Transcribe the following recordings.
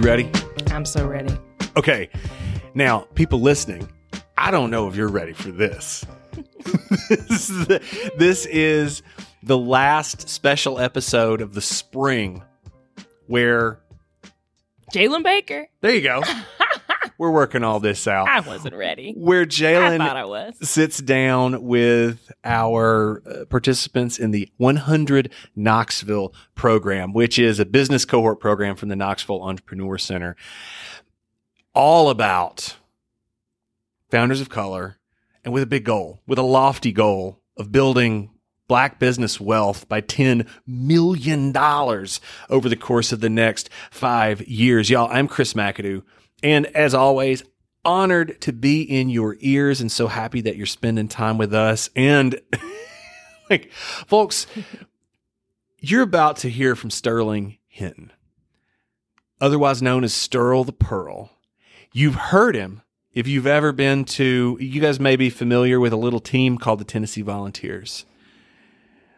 You ready? I'm so ready. Okay. Now, people listening, I don't know if you're ready for this. this, is the, this is the last special episode of the spring where, Jalynn Baker. there you go. We're working all this out. I wasn't ready. Where Jalynn I was. sits down with our uh, participants in the 100 Knoxville program, which is a business cohort program from the Knoxville Entrepreneur Center, all about founders of color and with a big goal, with a lofty goal of building black business wealth by $10 million over the course of the next five years. Y'all, I'm Chris McAdoo. And as always, honored to be in your ears and so happy that you're spending time with us. And like, folks, you're about to hear from Sterling Henton, otherwise known as Sterl the Pearl. You've heard him if you've ever been to, you guys may be familiar with a little team called the Tennessee Volunteers.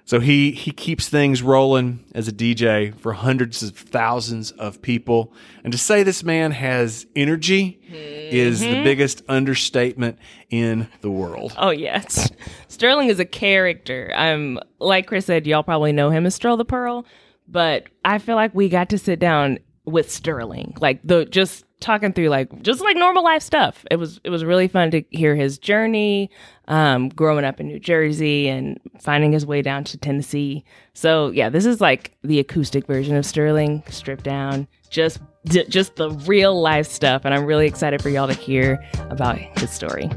So he he keeps things rolling as a DJ for hundreds of thousands of people. And to say this man has energy is the mm-hmm. biggest understatement in the world. Oh yes, Sterling is a character. I'm like Chris said, y'all probably know him as Sterl the Pearl, but I feel like we got to sit down with Sterling, like the just talking through like just like normal life stuff. It was it was really fun to hear his journey, um, growing up in New Jersey and finding his way down to Tennessee. So yeah, this is like the acoustic version of Sterling, stripped down, just j- just the real life stuff, and I'm really excited for y'all to hear about his story.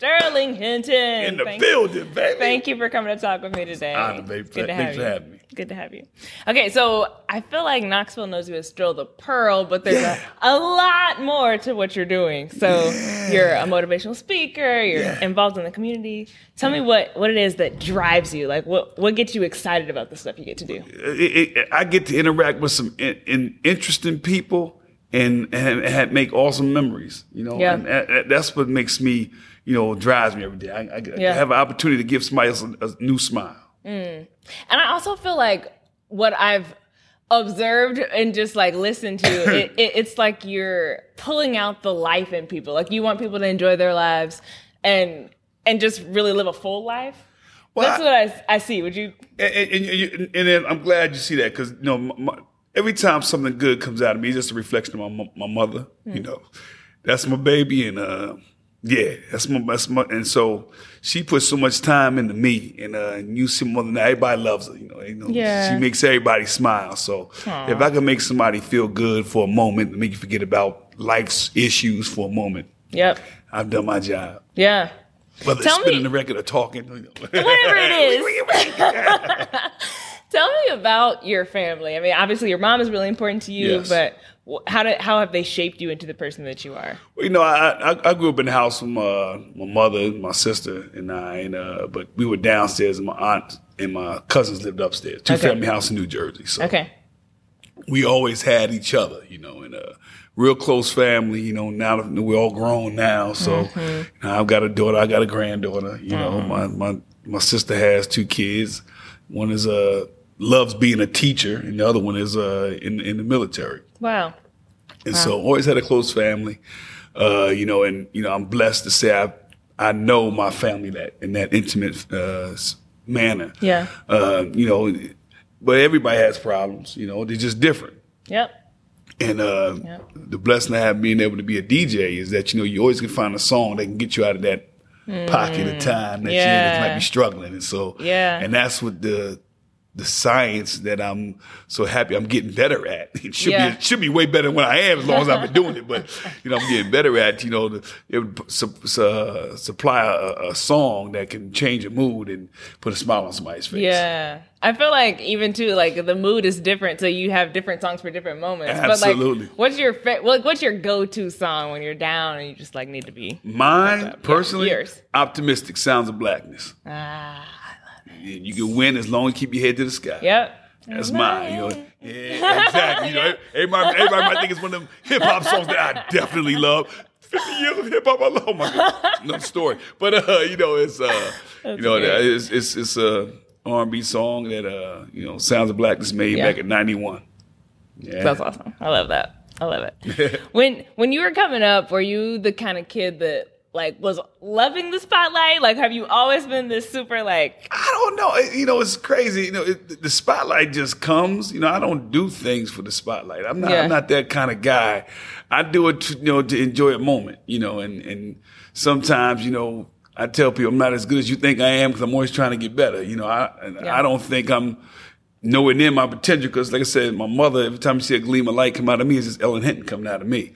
Sterling Henton. in the Thank- building, baby. Thank you for coming to talk with me today. Honor, baby. Good to Thanks have for you. having me. Good to have you. Okay, so I feel like Knoxville knows you as Sterl the Pearl, but there's Yeah. a, a lot more to what you're doing. So you're a motivational speaker, you're Yeah. involved in the community. Tell me what, what it is that drives you. Like what, what gets you excited about the stuff you get to do? It- it- I get to interact with some in, in interesting people and, and, and make awesome memories. You know, Yeah. and that- that's what makes me, you know, drives me every day. I, I, Yeah. I have an opportunity to give somebody else a, a new smile. And I also feel like what I've observed and just like listened to, it, it, it's like you're pulling out the life in people. Like you want people to enjoy their lives and and just really live a full life. Well, That's I- what I, I see. Would you? And, and, and, and then I'm glad you see that because you know my, my, every time something good comes out of me, it's just a reflection of my my mother. You know, that's my baby, and uh, yeah, that's my that's my. And so she puts so much time into me, and uh, and you see mother now everybody loves her. You know, you know, Yeah. she makes everybody smile. So if I can make somebody feel good for a moment, make you forget about life's issues for a moment, Yep. I've done my job. Yeah. Whether Tell it's spinning me- the record or talking, you know. Whatever it is. Tell me about your family. I mean, obviously your mom is really important to you, Yes. but how did how have they shaped you into the person that you are? Well, you know, I, I I grew up in the house with my my mother, my sister, and I. And uh, but we were downstairs, and my aunt and my cousins lived upstairs. Two Okay. family house in New Jersey. So Okay. we always had each other, you know, and a real close family. You know, now we're all grown now, so Mm-hmm. you know, I've got a daughter, I got a granddaughter. You know, Mm. my my my sister has two kids. One is uh loves being a teacher, and the other one is uh in in the military. Wow. And so always had a close family. Uh, you know, and you know, I'm blessed to say I I know my family that in that intimate uh, manner. Yeah. Uh, you know, but everybody has problems. You know, they're just different. Yep. And uh, Yep. the blessing I have being able to be a DJ is that you know you always can find a song that can get you out of that pocket of time that you might be struggling. And so Yeah. and that's what the the science that I'm so happy I'm getting better at. It should Yeah. be it should be way better than what I am as long as I've been doing it. But you know I'm getting better at you know to it would su- su- supply a, a song that can change a mood and put a smile on somebody's face. Yeah. I feel like even too like the mood is different, so you have different songs for different moments. But Absolutely. like, what's your fa- like, what's your go to song when you're down and you just like need to be? Mine personally, yours. optimistic sounds of blackness. Ah. And you can win as long as you keep your head to the sky. Yep. That's mine. You know, yeah, exactly. You know, everybody, everybody might think it's one of them hip hop songs that I definitely love. 50 years of hip hop. I love my god, another story. But uh, you know, it's uh, you know, great. it's it's it's a R&B song that uh, you know, Sounds of Blackness made Yeah. back in '91. Yeah, That's awesome. I love that. I love it. when when you were coming up, were you the kind of kid that like was loving the spotlight? Like, have you always been this super like? I don't know. It- You know, it's crazy. You know, it, the spotlight just comes. You know, I don't do things for the spotlight. I'm not. Yeah. I'm not that kind of guy. I do it, to, you know, to enjoy a moment. You know, and and sometimes, you know, I tell people I'm not as good as you think I am because I'm always trying to get better. You know, I and Yeah. I don't think I'm nowhere near my potential because, like I said, my mother every time she see a gleam of light come out of me, it's just Ellen Henton coming out of me.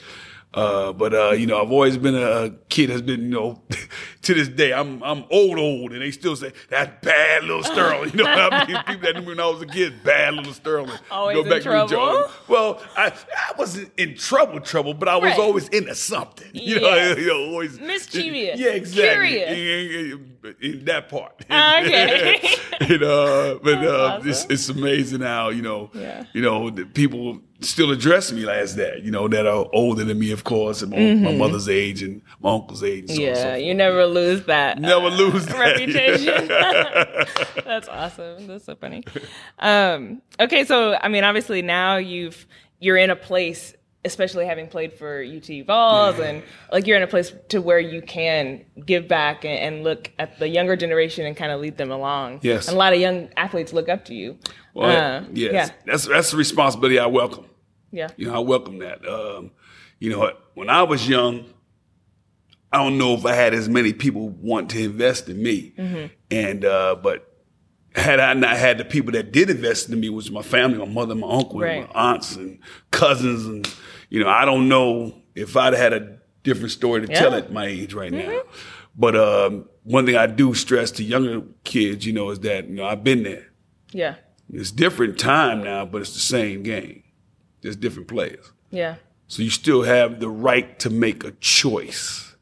Uh, but uh, you know, I've always been a kid that's been, you know, to this day, I'm I'm old, old, and they still say that bad little Sterling. You know, what I mean, people that knew me when I was a kid, bad little Sterling. Always in to the trouble? joke. Well, I I wasn't in trouble, trouble, but I was Right. always into something. You know, Yeah. you know, always Mischievous. Yeah, exactly. Curious. In, that part. Okay. and, uh, but uh, That's it's, it's amazing how you know, Yeah. you know, people still address me as that. You know, that are older than me, of course, and my, my mother's age and my uncle's age. And so and so Mm-hmm. Yeah, you never lose that. Never uh, lose that. reputation. That's awesome. That's so funny. Um, okay, so I mean, obviously now you've you're in a place, especially having played for UT Vols, and like you're in a place to where you can give back and, and look at the younger generation and kind of lead them along. Yes. and a lot of young athletes look up to you. Well, Uh, yes, yeah, that's that's a responsibility I welcome. yeah, You know, I welcome that. Um, you know, when I was young, I don't know if I had as many people want to invest in me. And uh, but had I not had the people that did invest in me, which was my family, my mother, my uncle, and Right. my aunts and cousins, and you know, I don't know if I'd had a different story to tell at my age right now. But um, one thing I do stress to younger kids, you know, is that you know I've been there. yeah, It's different time now, but it's the same game. There's different players. yeah, So you still have the right to make a choice.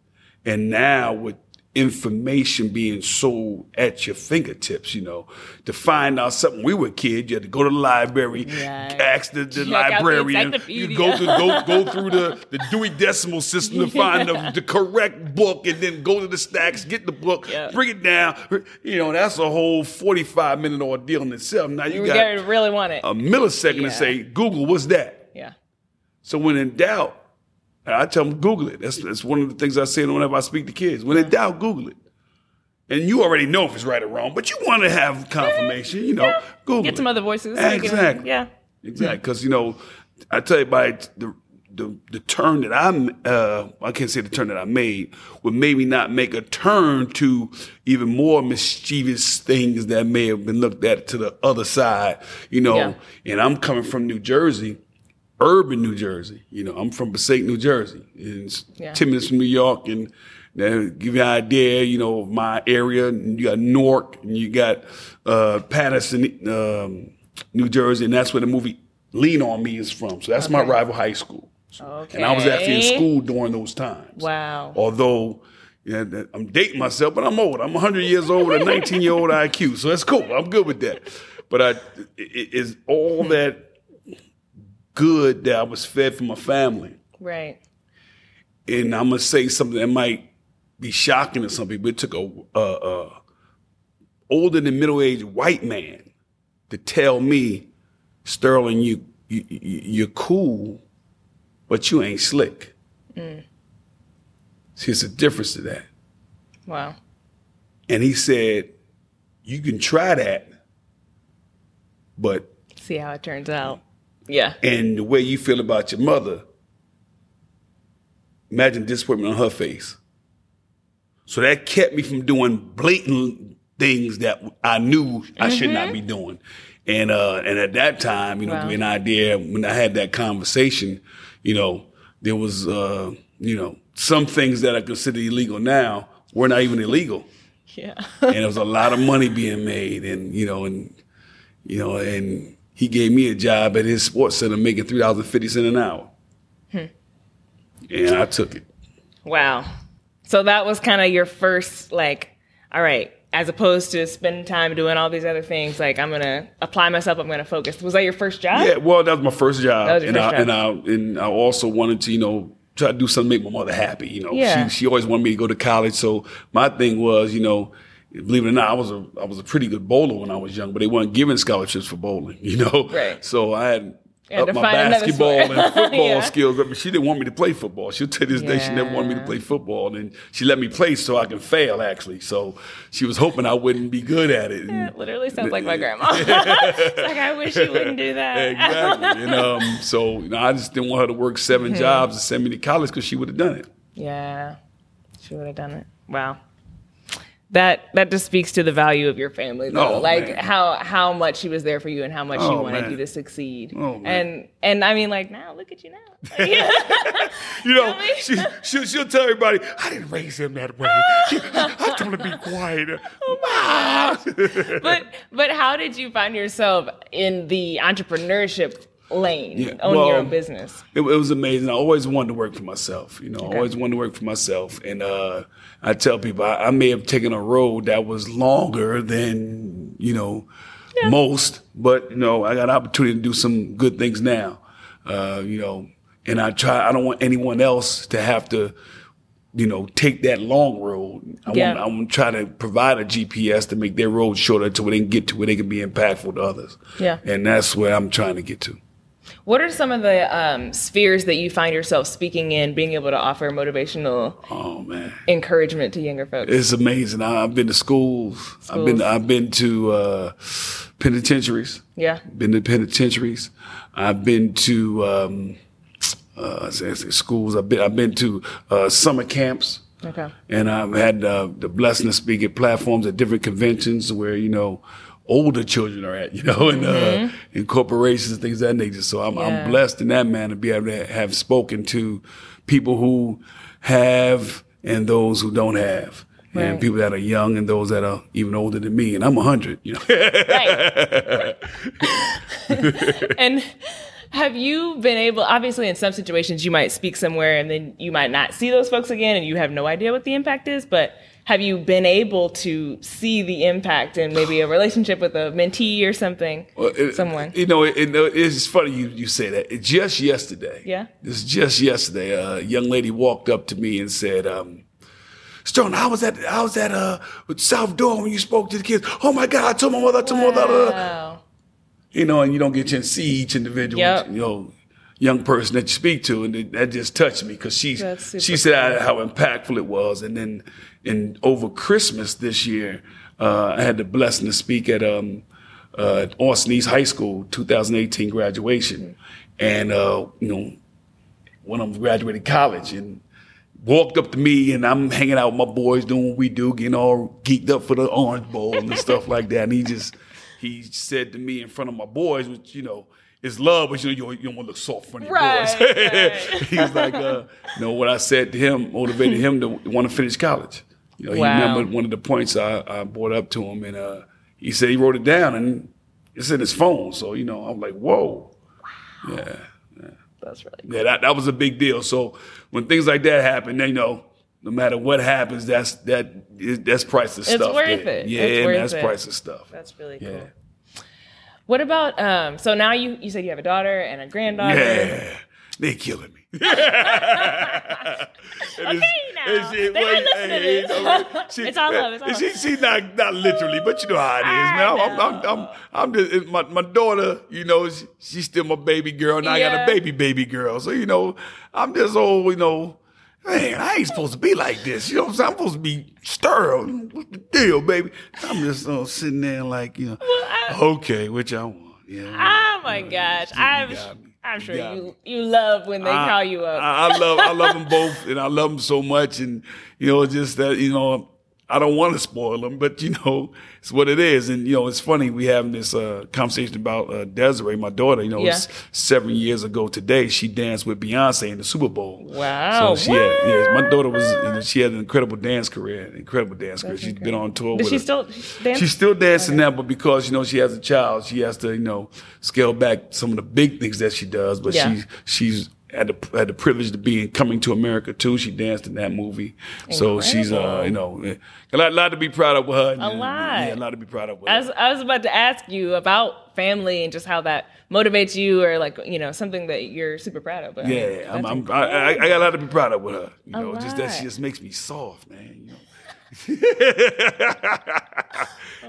And now with information being sold at your fingertips, you know, to find out something. We were kids, you had to go to the library, Yeah. ask the, the out the librarian, you go to go go through the, the Dewey Decimal System to find the, the correct book, and then go to the stacks, get the book, Yeah. bring it down. You know, that's a whole forty five minute ordeal in itself. Now you, you got really want it. a millisecond Yeah. to say, Google, what's that? yeah, So when in doubt, I tell them Google it. That's that's one of the things I say whenever I speak to kids. When in doubt, Google it. And you already know if it's right or wrong, but you want to have confirmation. You know, Google get it. some other voices. you can- Exactly. yeah, Exactly, because you know, I tell you by the the the turn that I'm, uh, I can't say the turn that I made would maybe not make a turn to even more mischievous things that may have been looked at to the other side, you know. Yeah. And I'm coming from New Jersey, urban New Jersey. You know, I'm from Passaic, New Jersey, and it's Yeah. ten minutes from New York, and. Give you an idea, you know, of my area. You got Newark, and you got uh, Paterson, um, New Jersey, and that's where the movie Lean on Me is from. So that's my rival high school. And I was actually in school during those times. Wow. Although, yeah, I'm dating myself, but I'm old. I'm 100 years old with a 19 year old IQ, so that's cool. I'm good with that. But I, it, it's all that good that I was fed from my family right. and I'm gonna say something that might be shocking to some people. It took a, a, a older than middle aged white man to tell me, Sterling, you, you you- you're cool, but you ain't slick. Mm. See, it's a difference to that. Wow. And he said, you can try that, but See how it turns out. Yeah. and the way you feel about your mother, imagine disappointment on her face. So that kept me from doing blatant things that I knew I should not be doing. And uh, and at that time, you know, Wow. to an idea, when I had that conversation, you know, there was uh, you know, some things that I consider illegal now were not even illegal. Yeah. and there was a lot of money being made and you know and you know and he gave me a job at his sports center making three dollars and fifty cents an hour hmm. and i took it wow. So that was kind of your first, like, all right, as opposed to spending time doing all these other things, like, I'm going to apply myself, I'm going to focus. Was that your first job? yeah well that was my first job That was your and, first I, job. and i and i also wanted to you know try to do something to make my mother happy. You know, Yeah. she she always wanted me to go to college. So my thing was, you know, believe it or not, I was a I was a pretty good bowler when I was young, but they weren't giving scholarships for bowling. You know, Right. So I had. Up my basketball and football Yeah. skills. I mean, she didn't want me to play football. She'll tell this day she never wanted me to play football, and she let me play so I can fail. Actually, so she was hoping I wouldn't be good at it. And- It literally sounds like my grandma. like I wish you wouldn't do that. exactly. and um, so you know, I just didn't want her to work 7 Mm-hmm. jobs and send me to college because she would have done it. Yeah, she would have done it. Wow. That that just speaks to the value of your family, though. Oh, like man. how how much she was there for you and how much she Oh, wanted man. you to succeed. Oh. And and I mean, like now, look at you now. Like, yeah. You know, she, she'll, she'll tell everybody, I didn't raise him that way. I told him to be quiet. Oh, but but how did you find yourself in the entrepreneurship lane, Yeah, owning your own business? It, it was amazing. I always wanted to work for myself. You know, I always wanted to work for myself. And uh, I tell people I, I may have taken a road that was longer than you know most, but you know I got an opportunity to do some good things now. Uh, you know, and I try. I don't want anyone else to have to. You know, take that long road. I Yeah. want. I want to try to provide a GPS to make their road shorter, to where they can get to where they can be impactful to others. Yeah. and that's where I'm trying to get to. What are some of the um, spheres that you find yourself speaking in, being able to offer motivational Oh man. encouragement to younger folks? It's amazing. I, I've been to schools. I've been I've been to uh, penitentiaries. yeah. Been to penitentiaries. I've been to um, uh, schools. I've been I've been to uh, summer camps. Okay. And I've had uh, the blessing to speak at platforms at different conventions where you know older children are at, you know, and uh, in corporations and things of that nature. So I'm, Mm-hmm. Yeah. I'm blessed in that man to be able to have spoken to people who have and those who don't have. Right. And people that are young and those that are even older than me, and I'm hundred. You know, Right. and have you been able, obviously, in some situations, you might speak somewhere and then you might not see those folks again and you have no idea what the impact is, but have you been able to see the impact in maybe a relationship with a mentee or something? Well, it- Someone. You know, it, it- it's funny you, you say that. Just yesterday. Yeah. This just yesterday, a young lady walked up to me and said, um, Stone, how was that? How was that? Uh, with South Door when you spoke to the kids? Oh my God! I told my mother. I told my mother. You know, and you don't get to see each individual, Yep. you know, young person that you speak to, and it- that just touched me because she she said how impactful it was, and then and over Christmas this year, uh, I had the blessing to speak at um, uh, Austin East High School 2018 graduation, and uh, you know, one of them graduated college and walked up to me and I'm hanging out with my boys doing what we do, getting all geeked up for the Orange Bowl and stuff like that. And he just he said to me in front of my boys, which you know is love, but you know you, you don't want to look soft in front of your Right, boys. right. he was like, uh, you know, what I said to him motivated him to want to finish college. You know, he Wow. remembered one of the points I, I brought up to him, and uh, he said he wrote it down and it's in his phone. So you know, I'm like, whoa, yeah. That's really cool. Yeah, that, that was a big deal. So when things like that happen, they you know, no matter what happens, that's that is, that's priceless It's stuff. worth there. it. Yeah, It's worth that's it. priceless stuff. That's really cool. yeah. What about, um, so now you, you said you have a daughter and a granddaughter. Yeah, they're killing me. okay, now. They listen to this. It's all love, it's all she, love. she not not literally, but you know how it is, man. I'm, I'm, I'm, I'm, just my, my daughter. You know, she, she's still my baby girl, and I got a baby baby girl. So you know, I'm just old. You know, man, I ain't supposed to be like this. You know, what I'm, saying? I'm supposed to be sterile. What's the deal, baby? I'm just uh, sitting there like, you know, okay, which I want. Yeah. Oh my gosh. I'm. I'm sure got you, you love when they I- call you up. I, I love I love them both, and I love them so much, and you know, just that you know, I don't want to spoil them, but you know, it's what it is, and you know, it's funny we having this uh, conversation about uh, Desiree, my daughter. You know, Yeah. it's seven years ago today, she danced with Beyonce in the Super Bowl. Wow, So she had, yeah, my daughter was, you know, she had an incredible dance career, incredible dance career. She's been on tour Does with she us. still she's dance? She's still dancing now, but because you know she has a child, she has to you know scale back some of the big things that she does. But Yeah. she's she's had the had the privilege to be in Coming to America too. She danced in that movie, so she's uh you know a lot, a lot to be proud of with her. A lot. yeah, a lot to be proud of. With I her. was, I was about to ask you about family and just how that motivates you, or like you know something that you're super proud of. But Yeah, I'm, that's I'm, I, I, I got a lot to be proud of with her. You know, just that she just makes me soft, man. You know.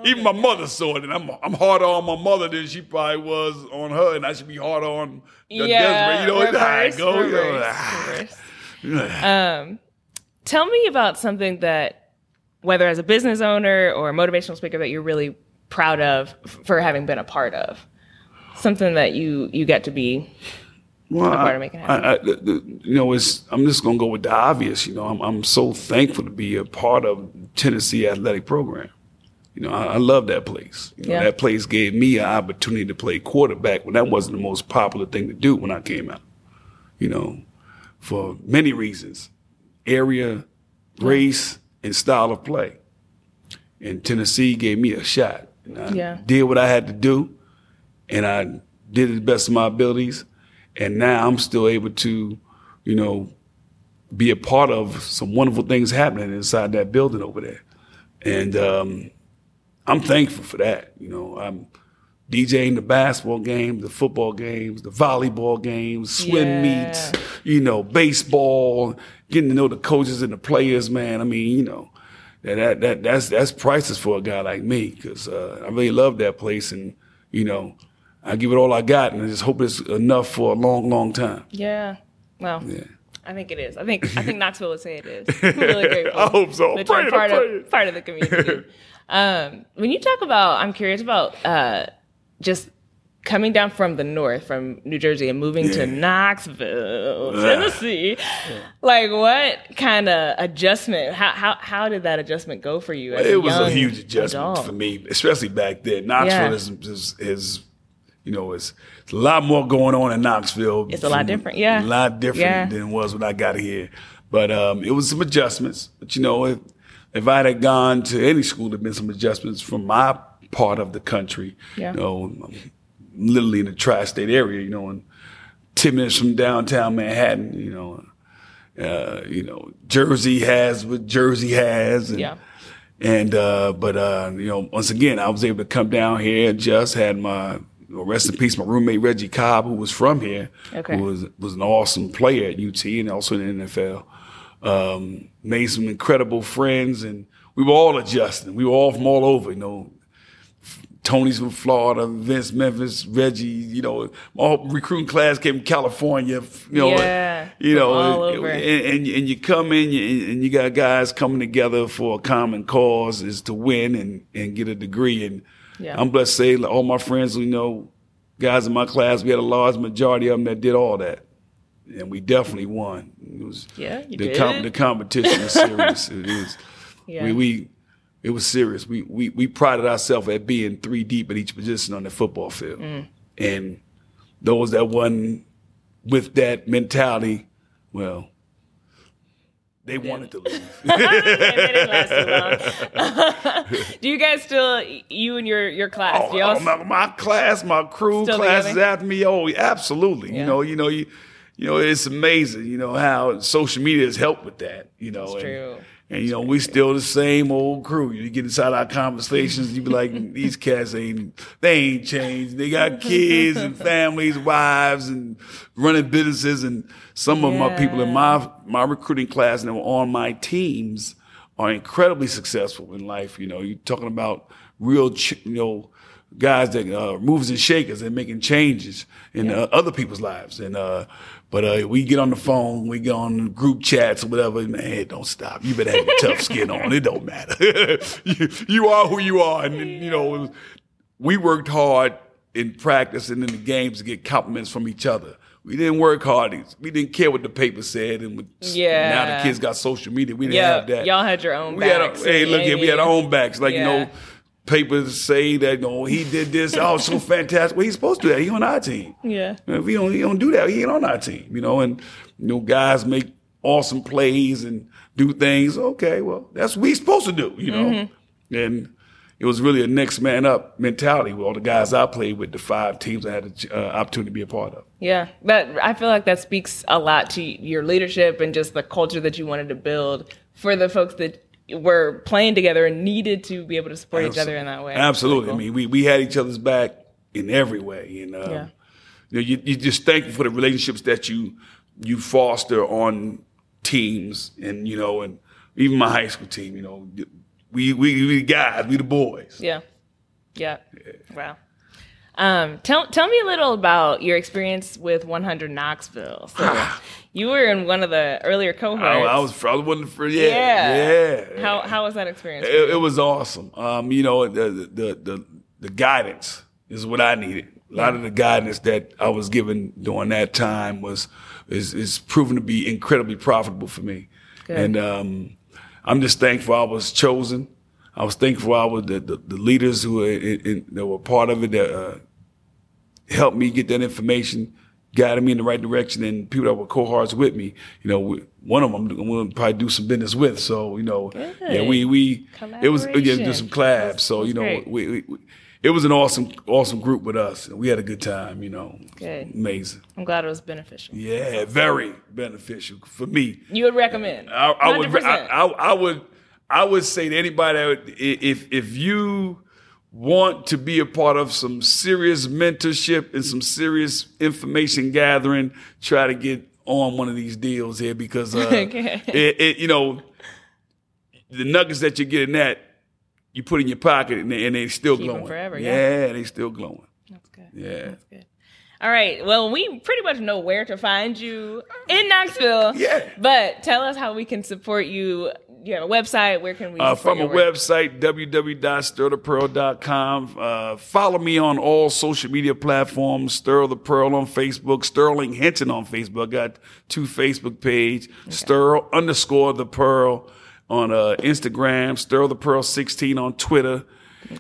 Even my mother saw it, and I'm I'm harder on my mother than she probably was on her, and I should be harder on the yeah, Desiree. You know, how it reverse, you know, reverse, reverse. Um, tell me about something that, whether as a business owner or a motivational speaker, that you're really proud of for having been a part of. Something that you you get to be. Well, I, of making it I, I, you know, it's. I'm just gonna go with the obvious. You know, I'm, I'm so thankful to be a part of Tennessee athletic program. You know, I, I love that place. You know, Yeah. That place gave me an opportunity to play quarterback when that wasn't the most popular thing to do when I came out. You know, for many reasons, area, race, and style of play. And Tennessee gave me a shot. And I Yeah. did what I had to do, and I did it the best of my abilities. And now I'm still able to, you know, be a part of some wonderful things happening inside that building over there. And um, I'm thankful for that. You know, I'm DJing the basketball games, the football games, the volleyball games, swim Yeah. meets, you know, baseball, getting to know the coaches and the players, man. I mean, you know, that, that, that that's that's priceless for a guy like me because uh, I really love that place and, you know, I give it all I got and I just hope it's enough for a long, long time. Yeah. Well. Yeah. I think it is. I think I think Knoxville would say it is. I'm really grateful. I hope so. That Pray part pray of part of the community. um, when you talk about, I'm curious about uh, just coming down from the north, from New Jersey, and moving to Knoxville, Tennessee. Like, what kind of adjustment? How how how did that adjustment go for you? As It was a huge adjustment adult? for me, especially back then. Knoxville Yeah. is, is, is, you know, it's, it's a lot more going on in Knoxville. It's a lot different, yeah. A lot different Yeah. than it was when I got here. But um, it was some adjustments. But, you know, if, if I had gone to any school, there'd been some adjustments from my part of the country. Yeah. You know, I'm literally in the tri-state area, you know, and 10 minutes from downtown Manhattan, you know. Uh, you know, Jersey has what Jersey has. And, Yeah. and uh, but uh, you know, once again, I was able to come down here. and Just had my you know, rest in peace, my roommate Reggie Cobb, who was from here, Okay. who was was an awesome player at UT and also in the NFL. Um, made some incredible friends, and we were all adjusting. We were all from all over, you know. Tony's from Florida, Vince Memphis, Reggie, you know, all recruiting class came from California, you know, Yeah, you know, all and- over. and, and and you come in and you got guys coming together for a common cause is to win and and get a degree. And Yeah. I'm blessed to say all my friends, you know, guys in my class, we had a large majority of them that did all that, and we definitely won. It was Yeah, you the did. the competition was serious. it was Yeah. we we. It was serious. We, we we prided ourselves at being three deep at each position on the football field, Mm. and those that wasn't with that mentality, well, they wanted to leave. it didn't last too long. do you guys still, you and your your class? Oh, oh, my, my class, my crew, classes together? after me. Oh, absolutely. Yeah. You know, you know, you, you know, it's amazing. You know how social media has helped with that. You know, It's and, true. And you know, we still the same old crew. You get inside our conversations, you be like, these cats ain't, they ain't changed. They got kids and families, wives, and running businesses. And some of my people in my my recruiting class and were on my teams are incredibly successful in life. You know, you're talking about real, ch- you know, guys that uh, movers and shakers and making changes in uh, other people's lives. And uh, but uh, we get on the phone, we get on group chats or whatever. Man, don't stop. You better have your tough skin on. It don't matter. you, you are who you are, and, you know we worked hard in practice and in the games to get compliments from each other. We didn't work hard. We didn't care what the paper said, and with, Yeah. now the kids got social media. We didn't Yeah, have that. y'all had your own We had backs. our, hey, look here, we had our own backs. Like you know, papers say that know he did this. Oh, so fantastic. Well, he's supposed to do that. He on our team. Yeah. If he don't, he don't do that, he ain't on our team. You know, and you know, guys make awesome plays and do things. Okay, well, that's what we supposed to do. You know, Mm-hmm. and it was really a next man up mentality with all the guys I played with, the five teams I had the uh, opportunity to be a part of. Yeah, but I feel like that speaks a lot to your leadership and just the culture that you wanted to build for the folks that were playing together and needed to be able to support each other in that way. Absolutely. I mean, we, we had each other's back in every way, and um, Yeah. you know, you, you're just thankful for the relationships that you you foster on teams, and you know, and even my high school team. You know, we we we the guys, we the boys. Yeah. Yeah. Wow. Um, tell tell me a little about your experience with 100 Knoxville. So you were in one of the earlier cohorts. I, I was I was one of the first. Yeah, yeah. yeah. How how was that experience? It, it was awesome. Um, you know, the, the the the guidance is what I needed. A lot of the guidance that I was given during that time was is is proven to be incredibly profitable for me. Good. And um, I'm just thankful I was chosen. I was thankful I was the, the, the leaders who were in, in, that were part of it that uh, helped me get that information, guided me in the right direction, and people that were cohorts with me. You know, one of them I'm going to probably do some business with. So you know, yeah, we we it was yeah, do some collabs. So you know, we, we, we it was an awesome awesome group with us. And We had a good time. You know, Good. amazing. I'm glad it was beneficial. Yeah, very beneficial for me. You would recommend? I, I would, 100%. I, I, I would, I would say to anybody that would, i- if if you want to be a part of some serious mentorship and some serious information gathering, try to get on one of these deals here because uh, Okay. it, it, you know, the nuggets that you're getting at, you put in your pocket and they, and they still Keep glowing. forever, yeah. yeah. they still glowing. That's good. Yeah. That's good. All right. Well, we pretty much know where to find you in Knoxville. Yeah. But tell us how we can support you. You have a website. Where can we? Uh, from a work? website, www.sterlthepearl.com. Uh, follow me on all social media platforms, Sterl the Pearl on Facebook, Sterling Henton on Facebook. I got two Facebook page, Sterl underscore the Pearl on uh, Instagram, Sterl the Pearl 16 on Twitter.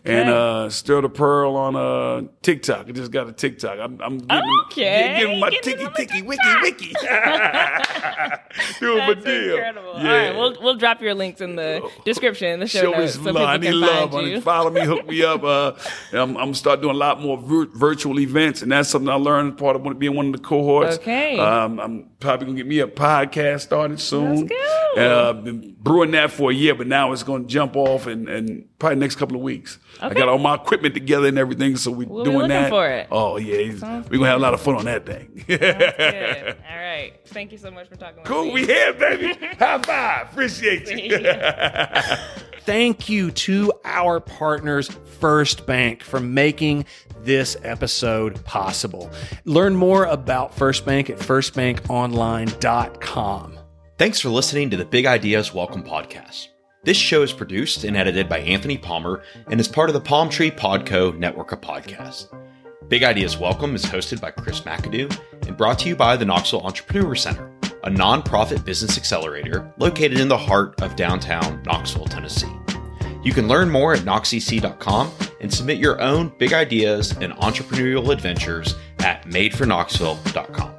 And uh, sterl the pearl on uh, TikTok. I just got a TikTok. I'm, I'm giving, Okay. giving my ticky ticky wiki wiki. Doing my deal. incredible. All Yeah. right, we'll we'll drop your links in the description in the show, Show notes so love. I need love. Follow me, hook me up. Uh, I'm, I'm gonna start doing a lot more vir- virtual events, and that's something I learned part of being one of the cohorts. Okay. Um, I'm probably gonna get me a podcast started soon. Let's go. Uh, been brewing that for a year, but now it's gonna jump off in, in probably next couple of weeks. I Okay. got all my equipment together and everything, so we're We'll be doing looking that. for it. Oh yeah, Sounds we're gonna have a lot of fun on that thing. Good. All right. Thank you so much for talking. with cool, me. we here, baby. High five. Appreciate you. Thank you to our partners, First Bank, for making this episode possible. Learn more about First Bank at firstbankonline.com. Thanks for listening to the Big Ideas Welcome podcast. This show is produced and edited by Anthony Palmer and is part of the Palm Tree Podco network of podcasts. Big Ideas Welcome is hosted by Chris McAdoo and brought to you by the Knoxville Entrepreneur Center, a nonprofit business accelerator located in the heart of downtown Knoxville, Tennessee. You can learn more at knoxec.com and submit your own big ideas and entrepreneurial adventures at madeforknoxville.com.